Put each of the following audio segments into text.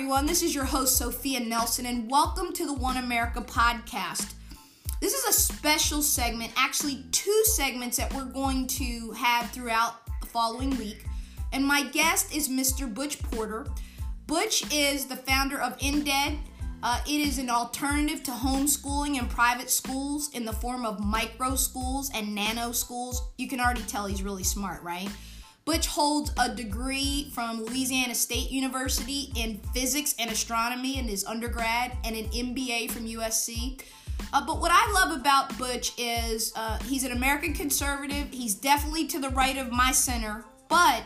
everyone. This is your host, Sophia Nelson, and welcome to the One America podcast. This is a special segment, actually, two segments that we're going to have throughout the following week. And my guest is Mr. Butch Porter. Butch is the founder of InDead. Uh, it is an alternative to homeschooling and private schools in the form of micro schools and nano schools. You can already tell he's really smart, right? Butch holds a degree from Louisiana State University in physics and astronomy in his undergrad and an MBA from USC. Uh, but what I love about Butch is uh, he's an American conservative. He's definitely to the right of my center. But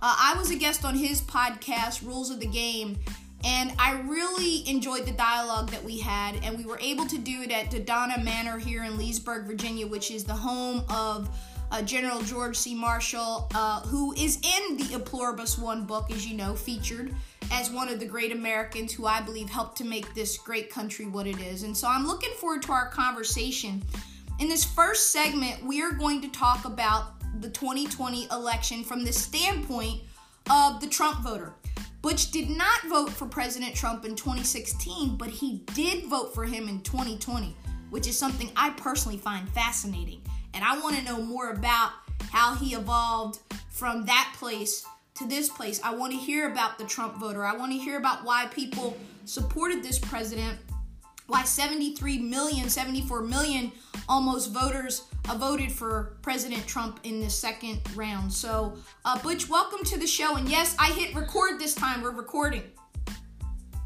uh, I was a guest on his podcast, Rules of the Game, and I really enjoyed the dialogue that we had. And we were able to do it at Dodona Manor here in Leesburg, Virginia, which is the home of uh, General George C. Marshall, uh, who is in the A Pluribus One book, as you know, featured as one of the great Americans who I believe helped to make this great country what it is. And so I'm looking forward to our conversation. In this first segment, we are going to talk about the 2020 election from the standpoint of the Trump voter. Butch did not vote for President Trump in 2016, but he did vote for him in 2020, which is something I personally find fascinating. And I want to know more about how he evolved from that place to this place. I want to hear about the Trump voter. I want to hear about why people supported this president, why 73 million, 74 million almost voters uh, voted for President Trump in the second round. So, uh, Butch, welcome to the show. And yes, I hit record this time. We're recording.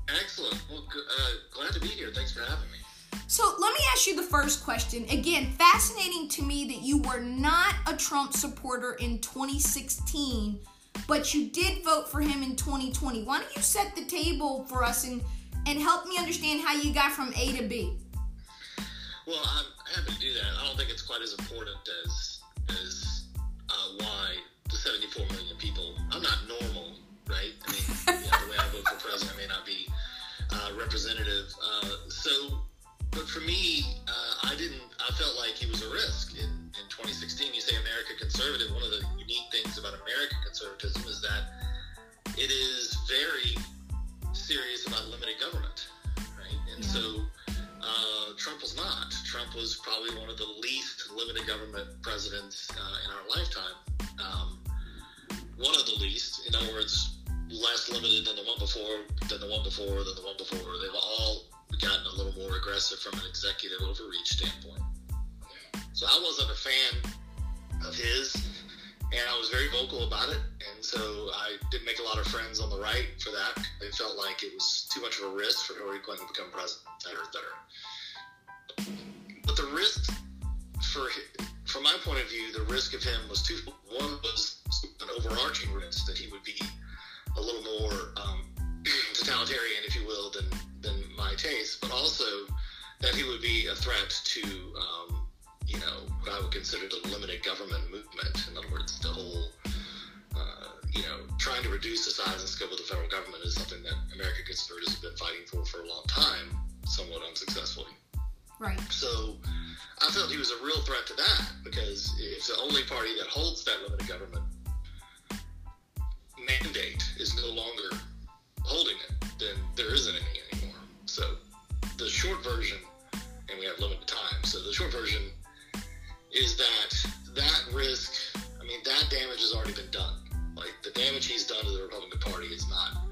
Excellent. Well, uh, glad to be here. Thanks for having me. So let me ask you the first question. Again, fascinating to me that you were not a Trump supporter in 2016, but you did vote for him in 2020. Why don't you set the table for us and, and help me understand how you got from A to B? Well, I'm happy to do that. I don't think it's quite as important as as uh, why the 74 million people. I'm not normal, right? I mean, yeah, the way I vote for president may not be uh, representative. Uh, so but for me, uh, I didn't. I felt like he was a risk in, in 2016. You say America conservative. One of the unique things about American conservatism is that it is very serious about limited government, right? And yeah. so uh, Trump was not. Trump was probably one of the least limited government presidents uh, in our lifetime. Um, one of the least, in other words, less limited than the one before, than the one before, than the one before. They've all gotten a little more aggressive from an executive overreach standpoint. So I wasn't a fan of his, and I was very vocal about it. And so I didn't make a lot of friends on the right for that. They felt like it was too much of a risk for Hillary Clinton to become president, et cetera, et cetera. But the risk for, from my point of view, the risk of him was two. One was an overarching risk that he would be a little more um, totalitarian, if you will, than than my taste, but also that he would be a threat to, um, you know, what I would consider the limited government movement. In other words, the whole, uh, you know, trying to reduce the size and scope of the federal government is something that American conservatives have been fighting for for a long time, somewhat unsuccessfully. Right. So I felt he was a real threat to that because if the only party that holds that limited government mandate is no longer holding it, then there isn't any. So the short version, and we have limited time. So the short version is that that risk. I mean, that damage has already been done. Like the damage he's done to the Republican Party is not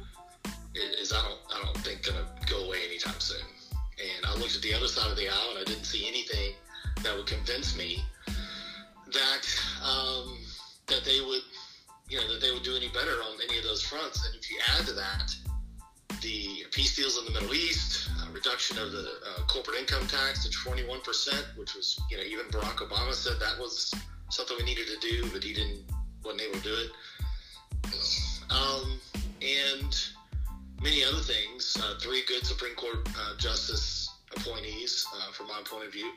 is I don't I don't think gonna go away anytime soon. And I looked at the other side of the aisle and I didn't see anything that would convince me that um, that they would you know that they would do any better on any of those fronts. And if you add to that the peace deals in the Middle East, uh, reduction of the uh, corporate income tax to 21%, which was, you know, even Barack Obama said that was something we needed to do, but he didn't, wasn't able to do it. Um, and many other things. Uh, three good Supreme Court uh, justice appointees, uh, from my point of view.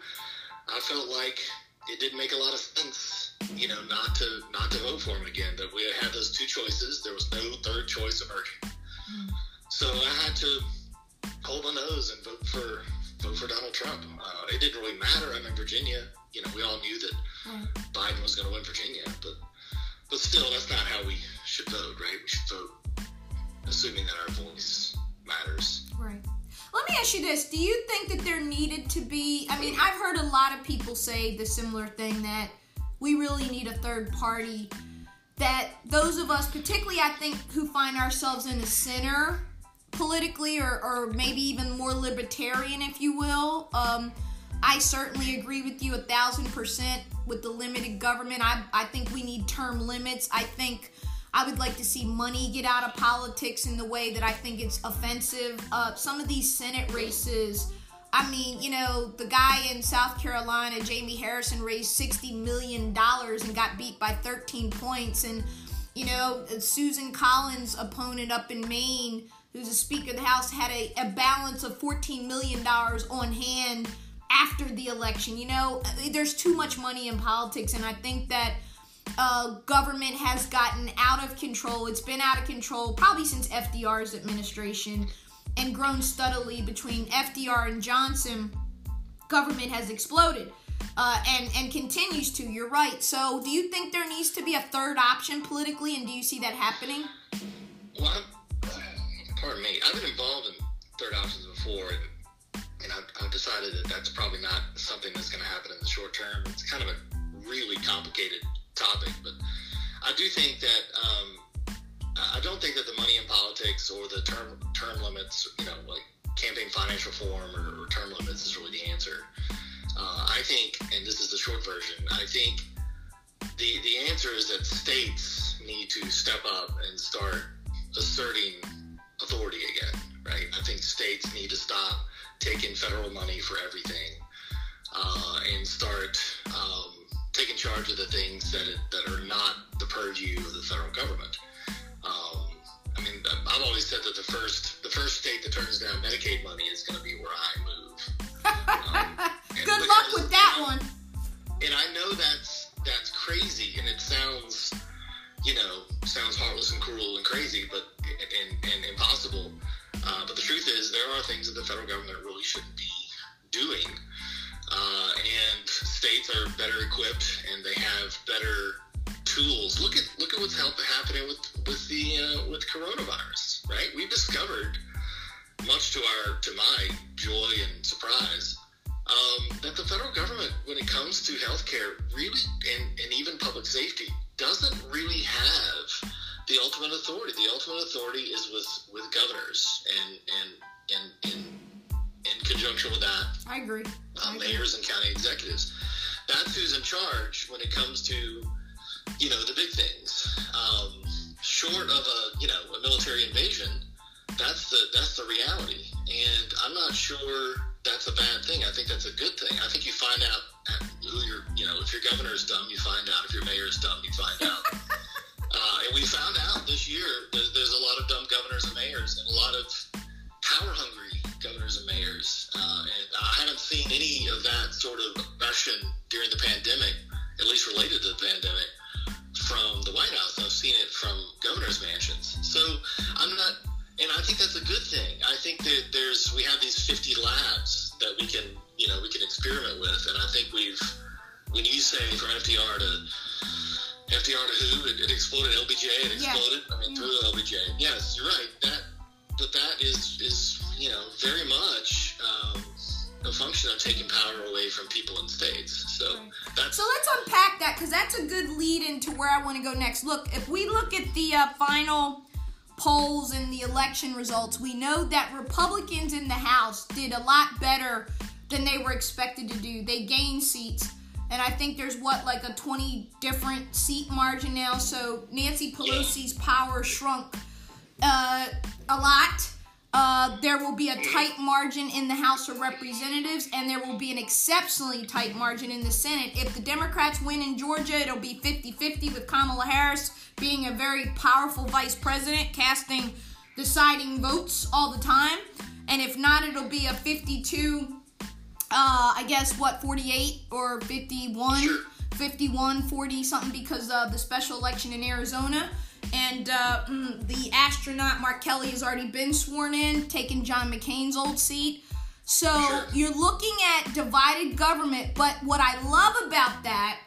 I felt like it didn't make a lot of sense, you know, not to not to vote for him again. That we had those two choices. There was no third choice emerging. Mm. So I had to hold my nose and vote for vote for Donald Trump. Uh, it didn't really matter. I'm in Virginia. You know, we all knew that mm. Biden was going to win Virginia, but but still, that's not how we should vote, right? We should vote assuming that our voice matters. Right. Let me ask you this: Do you think that there needed to be? I mean, I've heard a lot of people say the similar thing that we really need a third party. That those of us, particularly I think, who find ourselves in the center politically, or, or maybe even more libertarian, if you will, um, I certainly agree with you a thousand percent with the limited government. I, I think we need term limits. I think I would like to see money get out of politics in the way that I think it's offensive. Uh, some of these Senate races, I mean, you know, the guy in South Carolina, Jamie Harrison, raised $60 million and got beat by 13 points. And, you know, Susan Collins' opponent up in Maine, who's a Speaker of the House, had a, a balance of $14 million on hand after the election. You know, there's too much money in politics, and I think that uh, government has gotten out of control. It's been out of control probably since FDR's administration and grown steadily between FDR and Johnson. Government has exploded. Uh, and and continues to. You're right. So, do you think there needs to be a third option politically, and do you see that happening? Well, pardon me. I've been involved in third options before, and, and I've, I've decided that that's probably not something that's going to happen in the short term. It's kind of a really complicated topic, but I do think that um, I don't think that the money in politics or the term term limits, you know, like campaign finance reform or, or term limits, is really the answer. Uh, I think, and this is the short version. I think the the answer is that states need to step up and start asserting authority again. Right? I think states need to stop taking federal money for everything uh, and start. Um, taking charge of the things that it, that are not the purview of the federal government. Um, I mean, I've always said that the first the first state that turns down Medicaid money is going to be where I move. Um, Good luck with that one. And I know that's that's crazy, and it sounds, you know, sounds heartless and cruel and crazy, but and, and impossible. Uh, but the truth is, there are things that the federal government really shouldn't be doing. Uh, and states are better equipped and they have better tools. Look at look at what's happening with with the uh, with coronavirus, right? We've discovered, much to our to my joy and surprise, um, that the federal government, when it comes to healthcare, really and, and even public safety, doesn't really have the ultimate authority. The ultimate authority is with with governors and and and, and in conjunction with that, I agree. Uh, mayors and county executives. That's who's in charge when it comes to, you know, the big things. Um, short of a, you know, a military invasion, that's the that's the reality. And I'm not sure that's a bad thing. I think that's a good thing. I think you find out who your, you know, if your governor is dumb, you find out. If your mayor is dumb, you find out. uh, and we found out this year there's, there's a lot of dumb governors and mayors and a lot of power hungry governors and mayors. Uh, and I haven't seen any of that sort of aggression during the pandemic, at least related to the pandemic, from the White House. I've seen it from governors' mansions. So I'm not, and I think that's a good thing. I think that there's we have these 50 labs that we can, you know, we can experiment with, and I think we've, when you say from FDR to FDR to who, it, it exploded LBJ, it exploded. Yeah. I mean, yeah. through LBJ. Yes, you're right. That but that is is you know very much um, a function of taking power away from people and states. So right. that's so let's unpack that because that's a good lead into where I want to go next. Look, if we look at the uh, final polls and the election results, we know that Republicans in the House did a lot better than they were expected to do. They gained seats. And I think there's what, like a 20 different seat margin now. So Nancy Pelosi's power shrunk uh, a lot. Uh, there will be a tight margin in the House of Representatives, and there will be an exceptionally tight margin in the Senate. If the Democrats win in Georgia, it'll be 50 50 with Kamala Harris being a very powerful vice president, casting deciding votes all the time. And if not, it'll be a 52, uh, I guess, what, 48 or 51? 51, 40 something because of the special election in Arizona. And uh, mm, the astronaut Mark Kelly has already been sworn in, taking John McCain's old seat. So you're looking at divided government, but what I love about that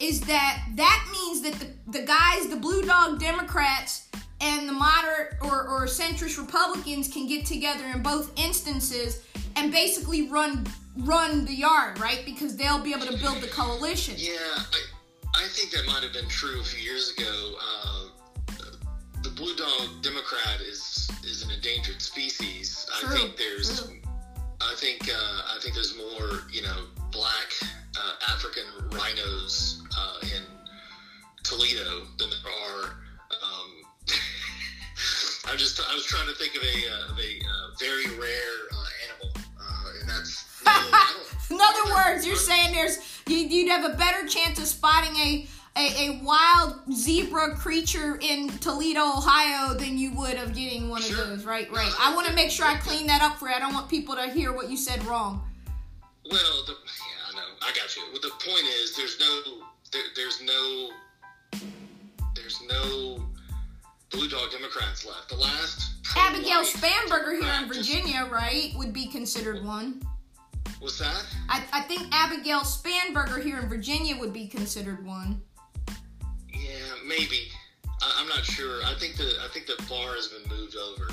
is that that means that the, the guys, the blue dog Democrats, and the moderate or, or centrist Republicans can get together in both instances and basically run run the yard, right? Because they'll be able to build the coalition. Yeah, I, I think that might have been true a few years ago. Uh, the blue dog Democrat is is an endangered species. True, I think there's, true. I think uh, I think there's more, you know, black uh, African rhinos uh, in Toledo than there are. Um, I'm just I was trying to think of a uh, of a uh, very rare uh, animal, uh, and that's. In other words, you're saying there's you, you'd have a better chance of spotting a, a a wild zebra creature in Toledo, Ohio, than you would of getting one Sure. of those. Right, right. I want to make sure I clean that up for you. I don't want people to hear what you said wrong. Well, the, yeah, I know. I got you. Well, the point is, there's no, there, there's no, there's no blue dog Democrats left. The last Abigail pro-life Spanberger here in Virginia, right, would be considered one. What's that? I, I think Abigail Spanberger here in Virginia would be considered one. Yeah, maybe. I, I'm not sure. I think the I think the bar has been moved over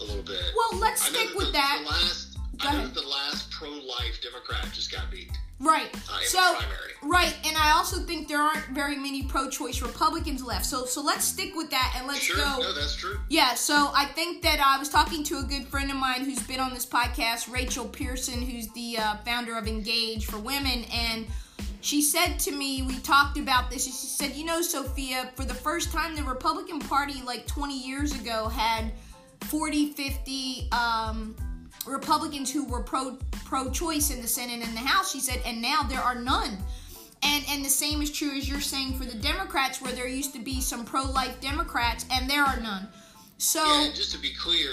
a little bit. Well, let's stick that with the, that. The last, Go I know that the last pro-life Democrat just got beat Right. uh, in so the primary. right, and I also think there aren't very many pro-choice Republicans left. So so let's stick with that and let's Sure, go. no, that's true. Yeah, so I think that I was talking to a good friend of mine who's been on this podcast, Rachel Pearson, who's the uh, founder of Engage for Women, and she said to me, we talked about this, she said, You know, Sophia, for the first time, the Republican Party, like 20 years ago, had 40, 50 um, Republicans who were pro pro choice in the Senate and the House. She said, and now there are none. And and the same is true as you're saying for the Democrats, where there used to be some pro life Democrats, and there are none. So Yeah, and just to be clear,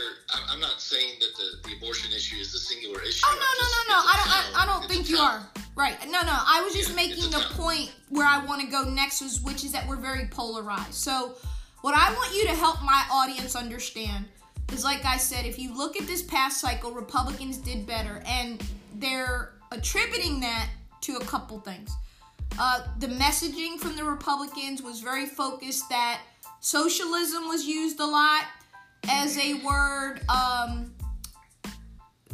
I'm not saying that the, the abortion issue is the singular issue. Oh no no no no! I don't. I, I don't It's think you are right. No no, I was just Yeah, making the point where I want to go next, is which is that we're very polarized. So what I want you to help my audience understand is, like I said, if you look at this past cycle, Republicans did better, and they're attributing that to a couple things. Uh, the messaging from the Republicans was very focused that socialism was used a lot as a word. Um,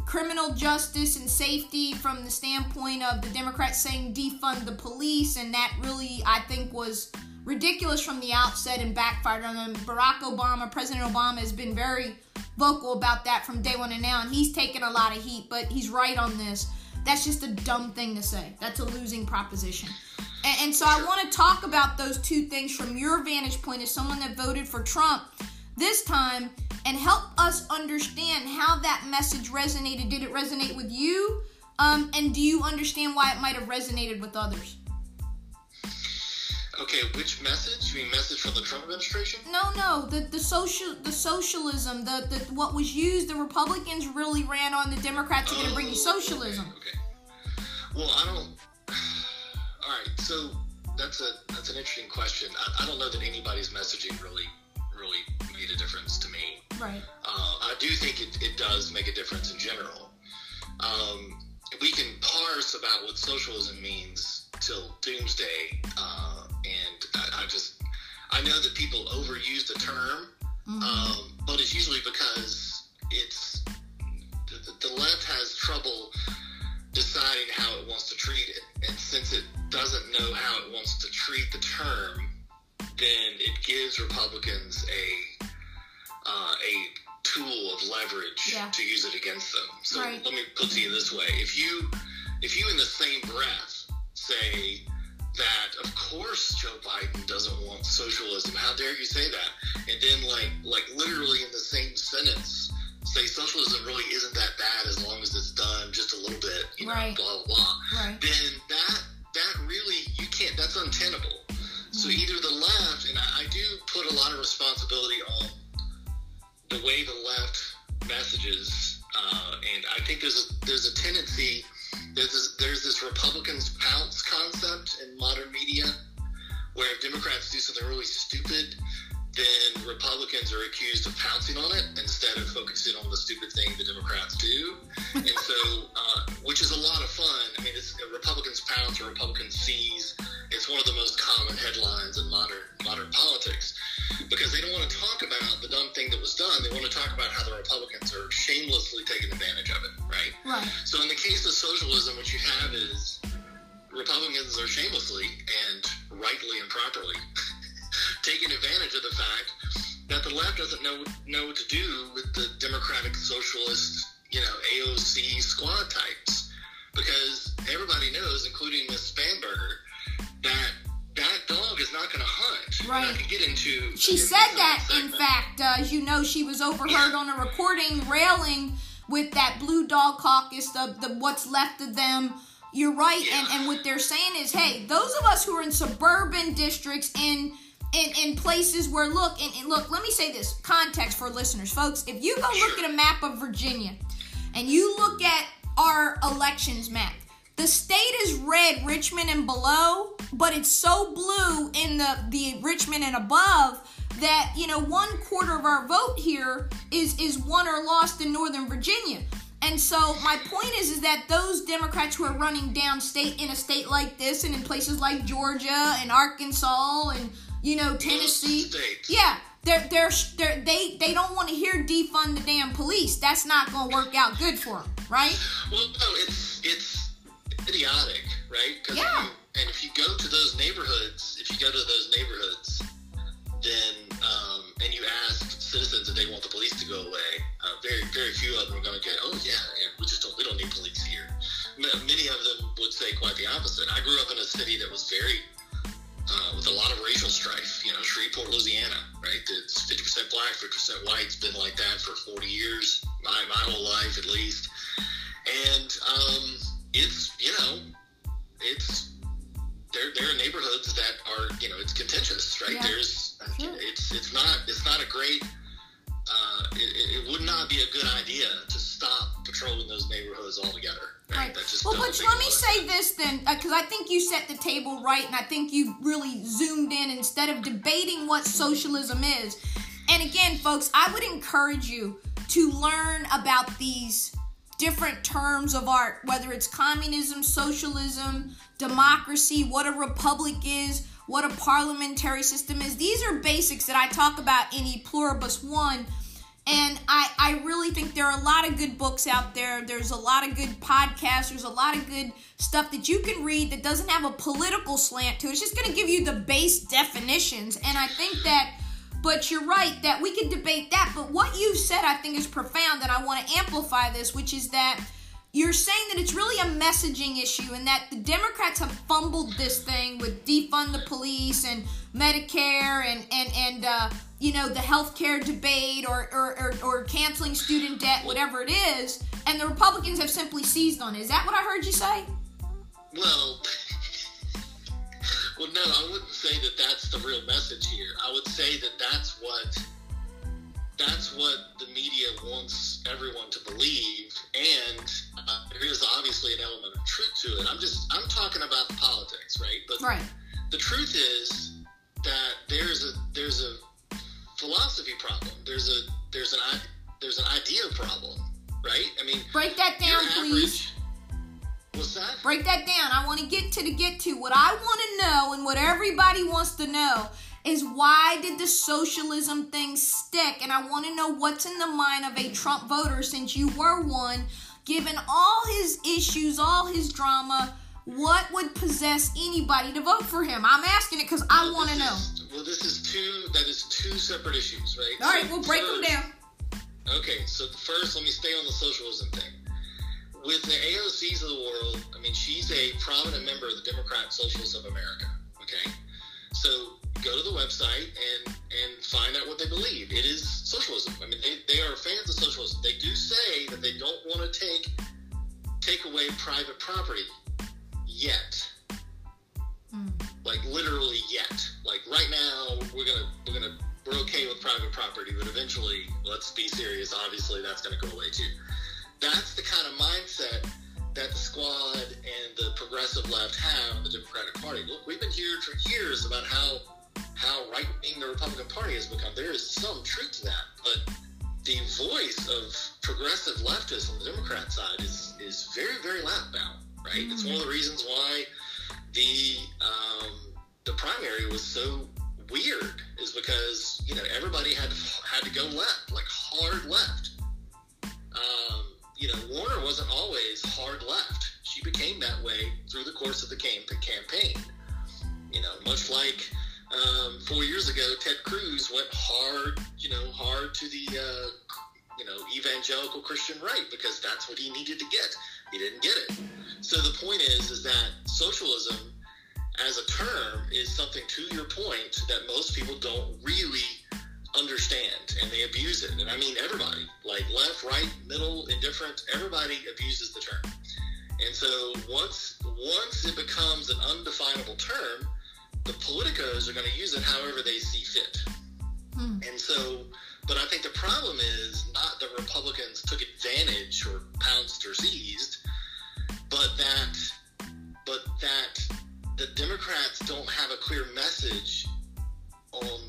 criminal justice and safety from the standpoint of the Democrats saying defund the police, and that really, I think, was ridiculous from the outset and backfired on them. Barack Obama, President Obama, has been very vocal about that from day one and now, and he's taken a lot of heat, but he's right on this. That's just a dumb thing to say. That's a losing proposition. And, and so I want to talk about those two things from your vantage point as someone that voted for Trump this time and help us understand how that message resonated. Did it resonate with you? Um, and do you understand why it might have resonated with others? Okay, which message? You mean message from the Trump administration? No, no, the the social the socialism, the, the what was used. The Republicans really ran on the Democrats are going to bring you Oh, socialism. Okay, okay. Well, I don't. All right, so that's a that's an interesting question. I, I don't know that anybody's messaging really really made a difference to me. Right. Uh, I do think it, it does make a difference in general. Um, we can parse about what socialism means till doomsday, uh, and I, I just I know that people overuse the term, um, but it's usually because it's the, the left has trouble deciding how it wants to treat it, and since it doesn't know how it wants to treat the term, then it gives Republicans a uh, a tool of leverage Yeah. to use it against them. So Right. let me put it to you this way: if you if you in the same breath say that of course Joe Biden doesn't want socialism, how dare you say that? And then like like literally in the same sentence say socialism really isn't that bad as long as it's done just a little bit, you know, Right. blah blah blah. Right. Then that that really you can't that's untenable. So Mm-hmm. either the left, and I, I do put a lot of responsibility on the way the left messages, uh, and I think there's a there's a tendency there's this, there's this Republicans pounce concept in modern media, where if Democrats do something really stupid, then Republicans are accused of pouncing on it instead of focusing on the stupid thing the Democrats do, and so uh, which is a lot of fun. I mean, it's Republicans pounce or Republicans seize. It's one of the most common headlines in modern modern politics because they don't want to talk about the dumb thing that was done. they want to talk about how the Republicans are shamelessly taking advantage of it, right? Right. So in the case of socialism, what you have is Republicans are shamelessly and rightly and properly taking advantage of the fact that the left doesn't know know what to do with the democratic socialist, you know, AOC squad types, because everybody knows, including Miss Spanberger, that that dog is not going to hunt. Right. Can get into. She said that, in fact, uh, as you know, she was overheard on a recording railing with that Blue Dog Caucus, the, the what's left of them. You're right, and, and what they're saying is, hey, those of us who are in suburban districts in in, in places where look and, and look, let me say this context for listeners, folks. If you go look at a map of Virginia and you look at our elections map, the state is red, Richmond and below, but it's so blue in the, the Richmond and above that, you know, one quarter of our vote here is, is won or lost in Northern Virginia. And so my point is is that those Democrats who are running downstate in a state like this and in places like Georgia and Arkansas and you know Tennessee, yeah, they're they're, they're they they don't want to hear defund the damn police. That's not going to work out good for them, right? Well, no, it's it's idiotic, right? 'Cause Yeah. you- and if you go to those neighborhoods, if you go to those neighborhoods, then um, and you ask citizens if they want the police to go away, uh, very very few of them are going to get, oh yeah, yeah, we just don't we don't need police here. Many of them would say quite the opposite. I grew up in a city that was very uh, with a lot of racial strife. You know, Shreveport, Louisiana, right? It's 50% black, 50% white. It's been like that for 40 years, my, my whole life at least. And um, it's, you know, it's, there, there are neighborhoods that are, you know, it's contentious, right? Yeah. There's, Sure. it's, it's not, it's not a great, uh, it, it would not be a good idea to stop patrolling those neighborhoods altogether. Right. Well, Butch, let me say this then, because I think you set the table right, and I think you really zoomed in instead of debating what socialism is. And again, folks, I would encourage you to learn about these different terms of art, whether it's communism, socialism, democracy, what a republic is, what a parliamentary system is. These are basics that I talk about in E Pluribus One. And I, I really think there are a lot of good books out there. There's a lot of good podcasts. There's a lot of good stuff that you can read that doesn't have a political slant to it. It's just going to give you the base definitions. And I think that, but you're right, that we can debate that. But what you said, I think, is profound, and I want to amplify this, which is that you're saying that it's really a messaging issue and that the Democrats have fumbled this thing with defund the police and Medicare and and and uh, you know the healthcare debate or, or or or canceling student debt, whatever it is, and the Republicans have simply seized on it. Is that what I heard you say? Well, well, no, I wouldn't say that that's the real message here. I would say that that's what that's what the media wants everyone to believe, and uh, there is obviously an element of truth to it. I'm just I'm talking about the politics, right? But Right. the truth is that there's a there's a philosophy problem. There's a there's an there's an idea problem, right? I mean, Break that down, please. What's that? break that down. I want to get to the get to. What I want to know and what everybody wants to know is why did the socialism thing stick? And I want to know what's in the mind of a Trump voter since you were one, given all his issues, all his drama. What would possess anybody to vote for him? I'm asking it because I Well, want to know. well, this is two. That is two separate issues, right? All right, So we'll break them down. Okay, so first, let me stay on the socialism thing. With the AOCs of the world, I mean, she's a prominent member of the Democrat Socialists of America. Okay, so go to the website and and find out what they believe. It is socialism. I mean, they, they are fans of socialism. They do say that they don't want to take take away private property yet hmm. like literally yet. Like right now, we're gonna we're gonna we're okay with private property, but eventually, let's be serious. Obviously, that's gonna go away too. That's the kind of mindset that the squad and the progressive left have in the Democratic Party. Look, we've been here for years about how how right wing the Republican Party has become. There is some truth to that, but the voice of progressive leftists on the Democrat side is is very very loud now. Right? It's one of the reasons why the um, the primary was so weird is because you know everybody had to, had to go left like hard left. Um, you know, Warren wasn't always hard left. She became that way through the course of the campaign. You know, much like um, four years ago, Ted Cruz went hard, you know, hard to the, uh, you know, evangelical Christian right because that's what he needed to get. He didn't get it. So the point is, is that socialism as a term is something to your point that most people don't really understand and they abuse it. And I mean everybody, like left, right, middle, indifferent, everybody abuses the term. And so once once it becomes an undefinable term, the politicos are going to use it however they see fit. Hmm. And so, but I think the problem is not that Republicans took advantage or pounced or seized, but that, but that the Democrats don't have a clear message on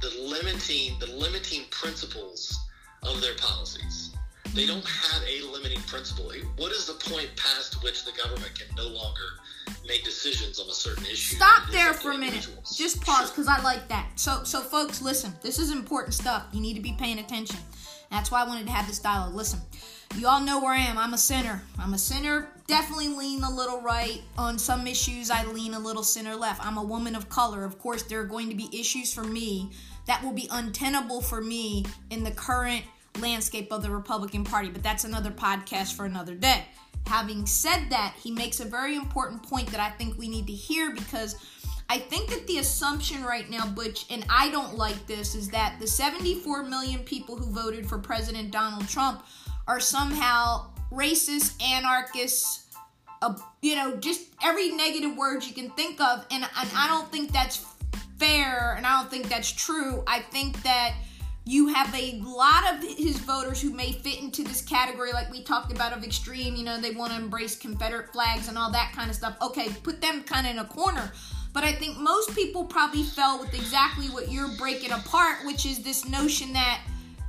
the limiting, the limiting principles of their policies. They don't have a limiting principle. What is the point past which the government can no longer make decisions on a certain issue? Stop there for a minute. Just pause because sure. I like that. So, so folks, listen. This is important stuff. You need to be paying attention. That's why I wanted to have this dialogue. Listen, you all know where I am. I'm a center. I'm a center. Definitely lean a little right on some issues. I lean a little center left. I'm a woman of color. Of course, there are going to be issues for me that will be untenable for me in the current landscape of the Republican Party, but that's another podcast for another day. Having said that, he makes a very important point that I think we need to hear because I think that the assumption right now, Butch, and I don't like this, is that the 74 million people who voted for President Donald Trump are somehow racist, anarchists, uh, you know, just every negative word you can think of. And, and I don't think that's fair and I don't think that's true. I think that you have a lot of his voters who may fit into this category, like we talked about, of extreme. You know, they want to embrace Confederate flags and all that kind of stuff. Okay, put them kind of in a corner. But I think most people probably fell with exactly what you're breaking apart, which is this notion that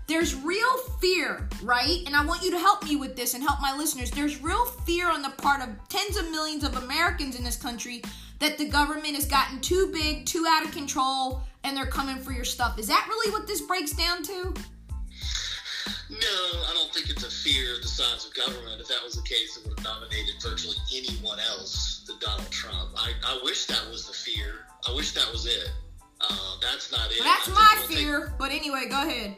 there's real fear, right? And I want you to help me with this and help my listeners. There's real fear on the part of tens of millions of Americans in this country that the government has gotten too big, too out of control, and they're coming for your stuff. Is that really what this breaks down to? No, I don't think it's a fear of the size of government. If that was the case, it would have nominated virtually anyone else than Donald Trump. I, I wish that was the fear. I wish that was it. Uh, that's not it. Well, that's my fear. Take, but anyway, go ahead.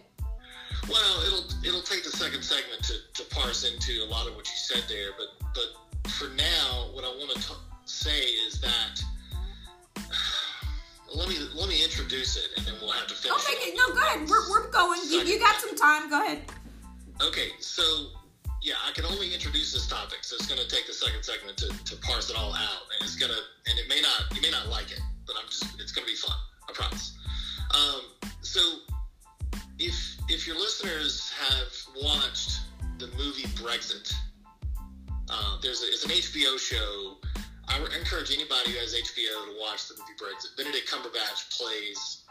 Well, it'll it'll take the second segment to, to parse into a lot of what you said there. But but for now, what I want to t- say is that let me let me introduce it, and then we'll have to finish. Okay, no, go ahead. We're, we're going. You, you got some time. Go ahead. Okay, so yeah, I can only introduce this topic, so it's going to take the second segment to, to parse it all out, and it's gonna and it may not you may not like it, but I'm just it's going to be fun. I promise. Um, so if if your listeners have watched the movie Brexit, uh, there's a, it's an HBO show I encourage anybody who has HBO to watch the movie Brexit. Benedict Cumberbatch plays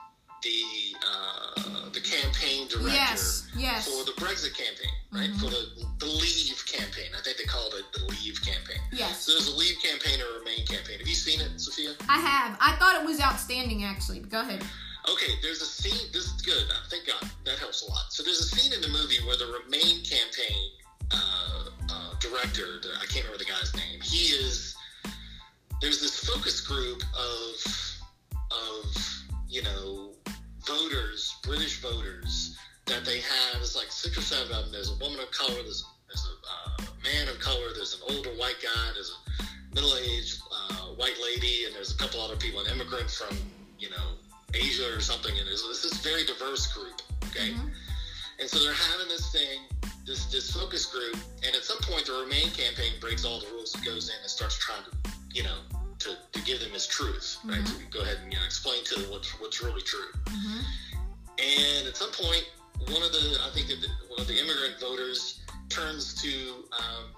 the uh, the campaign director yes, yes. for the Brexit campaign, right? Mm-hmm. For the the Leave campaign. I think they called it the Leave campaign. Yes. So there's a Leave campaign or a Remain campaign. Have you seen it, Sophia? I have. I thought it was outstanding, actually. Go ahead. Okay, there's a scene. This is good. Thank God. That helps a lot. So there's a scene in the movie where the Remain campaign uh, uh, director, I can't remember the guy's name. He is there's this focus group of of you know voters, British voters that they have. It's like six or seven of them. There's a woman of color. There's there's a uh, man of color. There's an older white guy. There's a middle-aged uh, white lady, and there's a couple other people, an immigrant from you know Asia or something. And this is very diverse group. Okay, mm-hmm. and so they're having this thing. This, this focus group, and at some point, the Remain campaign breaks all the rules and goes in and starts trying to you know, to, to give them his truth, right? Mm-hmm. To go ahead and you know, explain to them what's, what's really true. Mm-hmm. And at some point, one of the, I think that the, one of the immigrant voters turns to, um,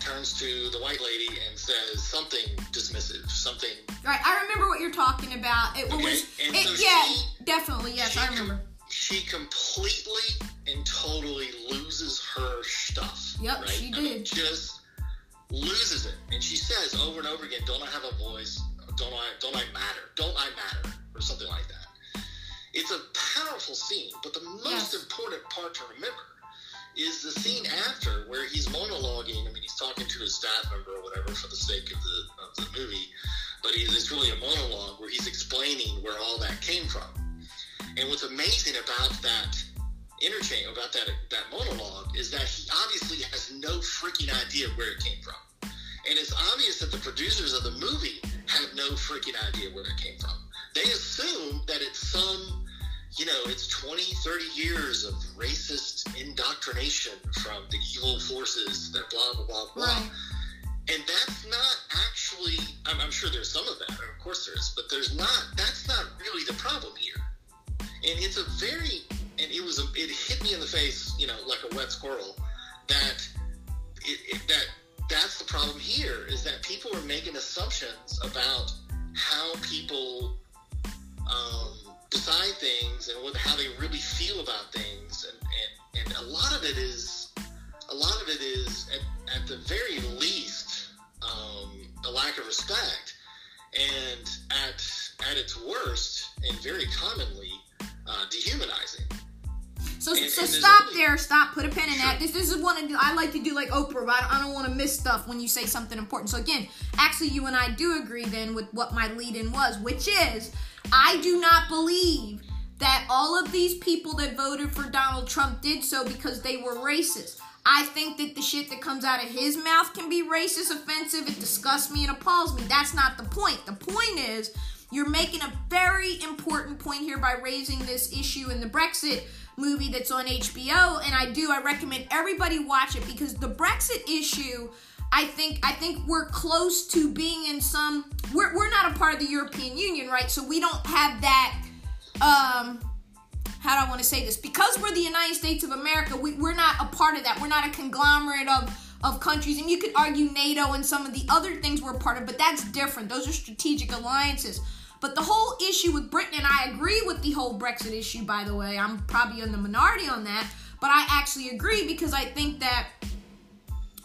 turns to the white lady and says something dismissive, something. Right, I remember what you're talking about. It okay. was, it, so yeah, she, definitely, yes, I remember. Com- she completely and totally loses her stuff. Yep, right? she did. I mean, just loses it, and she says over and over again, "Don't I have a voice? Don't I? Don't I matter? Don't I matter?" Or something like that. It's a powerful scene. But the most Yes. important part to remember is the scene after where he's monologuing. I mean, he's talking to his staff member or whatever for the sake of the of the movie, but he's, it's really a monologue where he's explaining where all that came from. And what's amazing about that interchange, about that that monologue, is that he obviously has no freaking idea where it came from. And it's obvious that the producers of the movie have no freaking idea where it came from. They assume that it's some, you know, it's 20, 30 years of racist indoctrination from the evil forces that blah, blah, blah, blah. Right. And that's not actually, I'm, I'm sure there's some of that, of course there is, but there's not, that's not really the problem here. And it's a very, and it was, a, it hit me in the face, you know, like a wet squirrel, that, it, it, that, that's the problem here, is that people are making assumptions about how people um, decide things and what, how they really feel about things. And, and, and a lot of it is, a lot of it is at, at the very least um, a lack of respect, and at at its worst, and very commonly uh, dehumanizing. So, And- so and stop only- there. Stop. Put a pin in Sure. that. This, this is one of I like to do like Oprah, but I don't, I don't want to miss stuff when you say something important. So again, actually, you and I do agree then with what my lead-in was, which is I do not believe that all of these people that voted for Donald Trump did so because they were racist. I think that the shit that comes out of his mouth can be racist, offensive. It disgusts me and appalls me. That's not the point. The point is you're making a very important point here by raising this issue in the Brexit movie that's on HBO, and I do. I recommend everybody watch it because the Brexit issue. I think I think we're close to being in some. We're we're not a part of the European Union, right? So we don't have that. Um, how do I want to say this? Because we're the United States of America, we, we're not a part of that. We're not a conglomerate of of countries, and you could argue NATO and some of the other things we're part of, but that's different. Those are strategic alliances. But the whole issue with Britain, and I agree with the whole Brexit issue, by the way, I'm probably in the minority on that, but I actually agree because I think that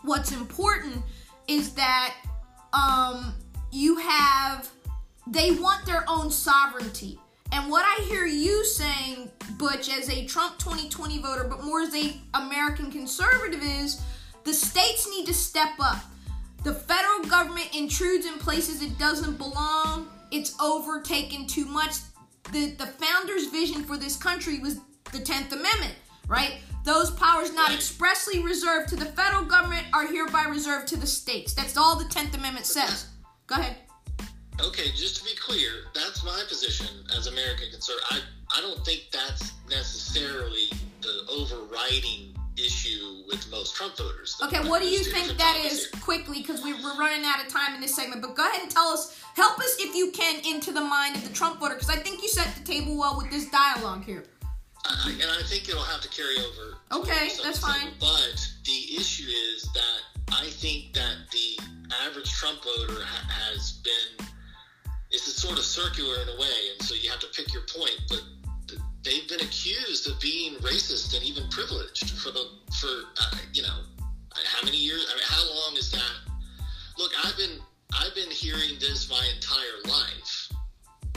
what's important is that um, you have they want their own sovereignty. And what I hear you saying, Butch, as a Trump 2020 voter, but more as a American conservative, is the states need to step up. The federal government intrudes in places it doesn't belong. It's overtaken too much. The the founders' vision for this country was the 10th Amendment, right? Those powers not expressly reserved to the federal government are hereby reserved to the states. That's all the 10th Amendment says. Go ahead. Okay, just to be clear, that's my position as American conservative. I, I don't think that's necessarily the overriding issue with most Trump voters. Okay, what do you think that is here. quickly because we, we're running out of time in this segment. But go ahead and tell us, help us if you can into the mind of the Trump voter because I think you set the table well with this dialogue here. I, and I think it'll have to carry over. Okay, that's fine. But the issue is that I think that the average Trump voter ha- has been it's sort of circular in a way, and so you have to pick your point. But they've been accused of being racist and even privileged for the for uh, you know how many years? I mean, how long is that? Look, I've been I've been hearing this my entire life,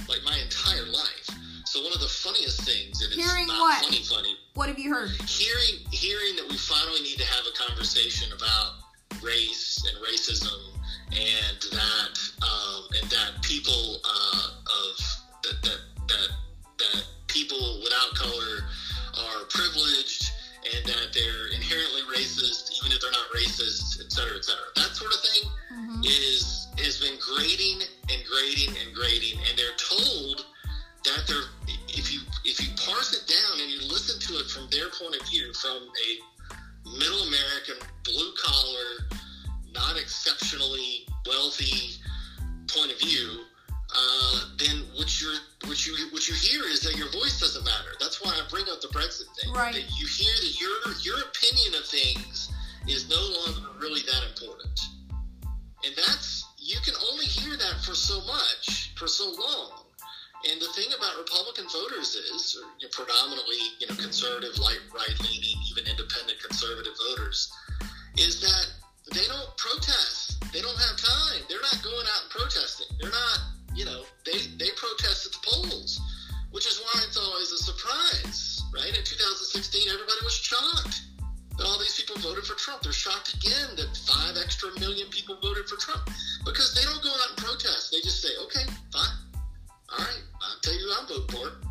like my entire life. So one of the funniest things, and it's Hearing not what? funny, funny, What have you heard? hearing hearing that we finally need to have a conversation about race and racism and that um, and that people uh, grading and grading shocked that all these people voted for Trump. They're shocked again that five extra million people voted for Trump because they don't go out and protest. They just say, okay, fine. All right, I'll tell you who I'm voting for.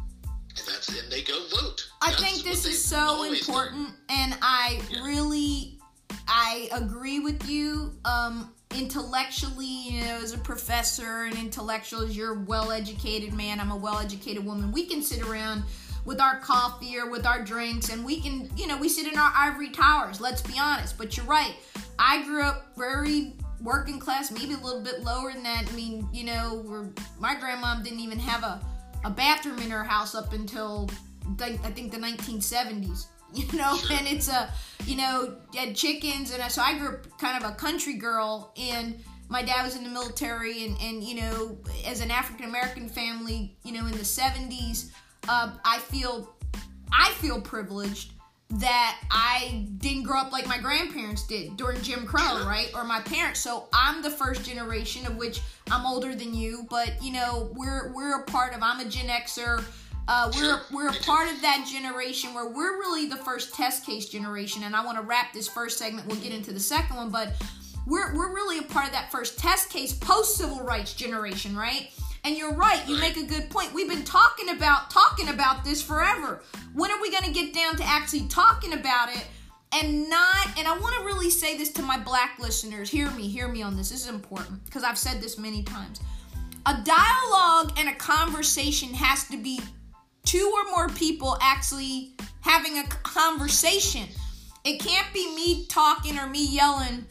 And that's and they go vote. I That's think this is so important, and I Yeah. really, I agree with you. Um, intellectually, you know, as a professor and intellectual, as you're a well-educated man, I'm a well-educated woman. We can sit around with our coffee or with our drinks, and we can, you know, we sit in our ivory towers. Let's be honest. But you're right. I grew up very working class, maybe a little bit lower than that. I mean, you know, we're, my grandmom didn't even have a, a bathroom in her house up until like, I think the 1970s. You know, and it's a, you know, had chickens, and I, so I grew up kind of a country girl, and my dad was in the military, and and you know, as an African American family, you know, in the 70s, uh, I feel, I feel privileged that I didn't grow up like my grandparents did during Jim Crow, right? Or my parents. So I'm the first generation of which I'm older than you, but you know, we're we're a part of I'm a Gen Xer. Uh, we're we're a part of that generation where we're really the first test case generation, and I want to wrap this first segment. We'll get into the second one, but we're we're really a part of that first test case post civil rights generation, right? And you're right. You make a good point. We've been talking about talking about this forever. When are we going to get down to actually talking about it? And not, and I want to really say this to my black listeners. Hear me, hear me on this. This is important because I've said this many times. A dialogue and a conversation has to be two or more people actually having a conversation. It can't be me talking or me yelling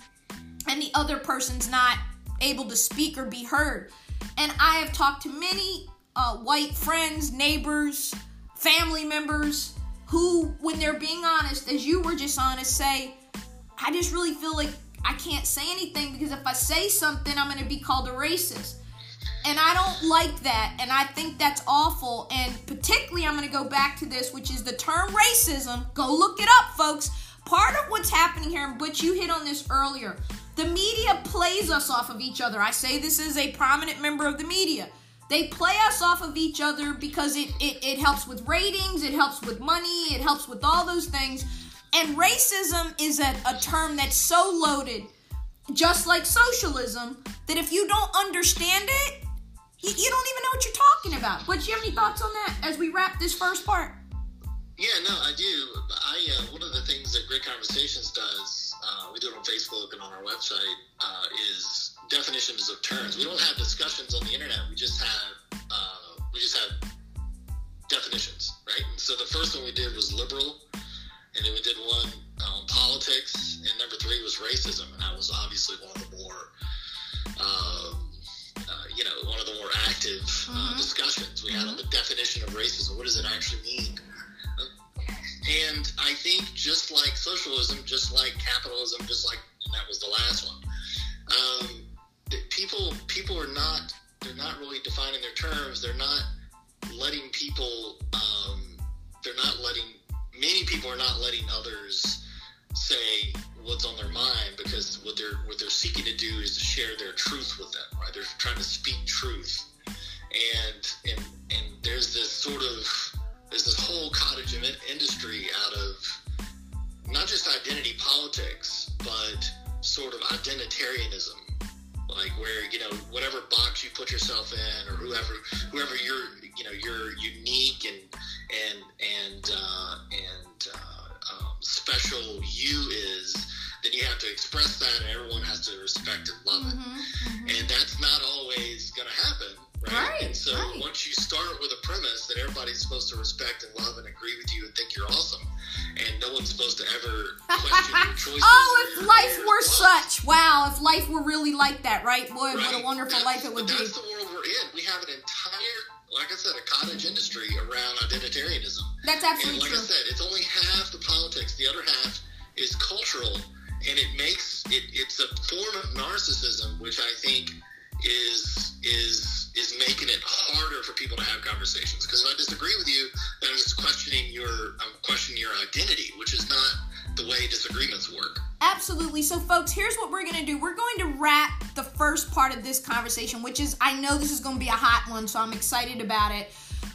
and the other person's not able to speak or be heard. And I have talked to many uh, white friends, neighbors, family members who, when they're being honest, as you were just honest, say, I just really feel like I can't say anything because if I say something, I'm going to be called a racist. And I don't like that. And I think that's awful. And particularly, I'm going to go back to this, which is the term racism. Go look it up, folks. Part of what's happening here, Butch, you hit on this earlier. The media plays us off of each other. I say this as a prominent member of the media. They play us off of each other because it, it, it helps with ratings, it helps with money, it helps with all those things. And racism is a, a term that's so loaded, just like socialism, that if you don't understand it, you, you don't even know what you're talking about. But you have any thoughts on that as we wrap this first part? Yeah, no, I do. I uh, one of the things that Great Conversations does, uh, we do it on Facebook and on our website, uh, is definitions of terms. We don't have discussions on the internet. We just have uh, we just have definitions, right? And so the first one we did was liberal, and then we did one on politics, and number three was racism, and that was obviously one of the more. Um, uh, you know, one of the more active uh, Mhm. discussions we had on the definition of racism. What does it actually mean? And I think just like socialism, just like capitalism, just like that was the last one. Um, people people are not they're not really defining their terms. They're not letting people. Um, they're not letting many people are not letting others say what's on their mind because what they're what they're seeking to do is to share their truth with them. Right? They're trying to speak truth, and and and there's this sort of there's this whole cottage in- industry out of not just identity politics, but sort of identitarianism, like where you know whatever box you put yourself in, or whoever whoever your you know your unique and and and uh, and uh, um, special you is, then you have to express that, and everyone has to respect and love it. Mm-hmm. and that's not always going to happen right? Right, and so right. once you start with a premise that everybody's supposed to respect and love and agree with you and think you're awesome and no one's supposed to ever question your choices oh, if life were such. Wow, if life were really like that, right? Boy, what a wonderful That's- life it would but be. that's the world we're in we have an entire like I said, a cottage industry around identitarianism. That's And absolutely like true. I said, it's only half the politics. The other half is cultural, and it makes it. It's a form of narcissism, which I think is is is making it harder for people to have conversations. Because if I disagree with you, then I'm just questioning your I'm questioning your identity, which is not the way disagreements work. Absolutely. So, folks, here's what we're going to do. We're going to wrap the first part of this conversation, which is, I know this is going to be a hot one, so I'm excited about it.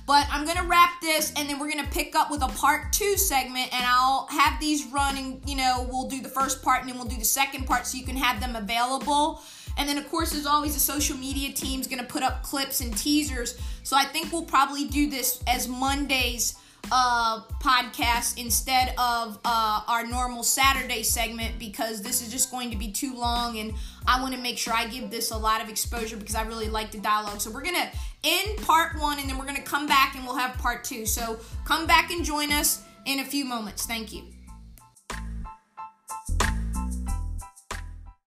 But I'm gonna wrap this, and then we're gonna pick up with a part two segment, and I'll have these running. You know, we'll do the first part, and then we'll do the second part, so you can have them available. And then, of course, as always, the social media team's gonna put up clips and teasers. So I think we'll probably do this as Mondays uh, podcast instead of uh, our normal Saturday segment because this is just going to be too long and I want to make sure I give this a lot of exposure because I really like the dialogue. So we're going to end part one and then we're going to come back and we'll have part two. So come back and join us in a few moments. Thank you.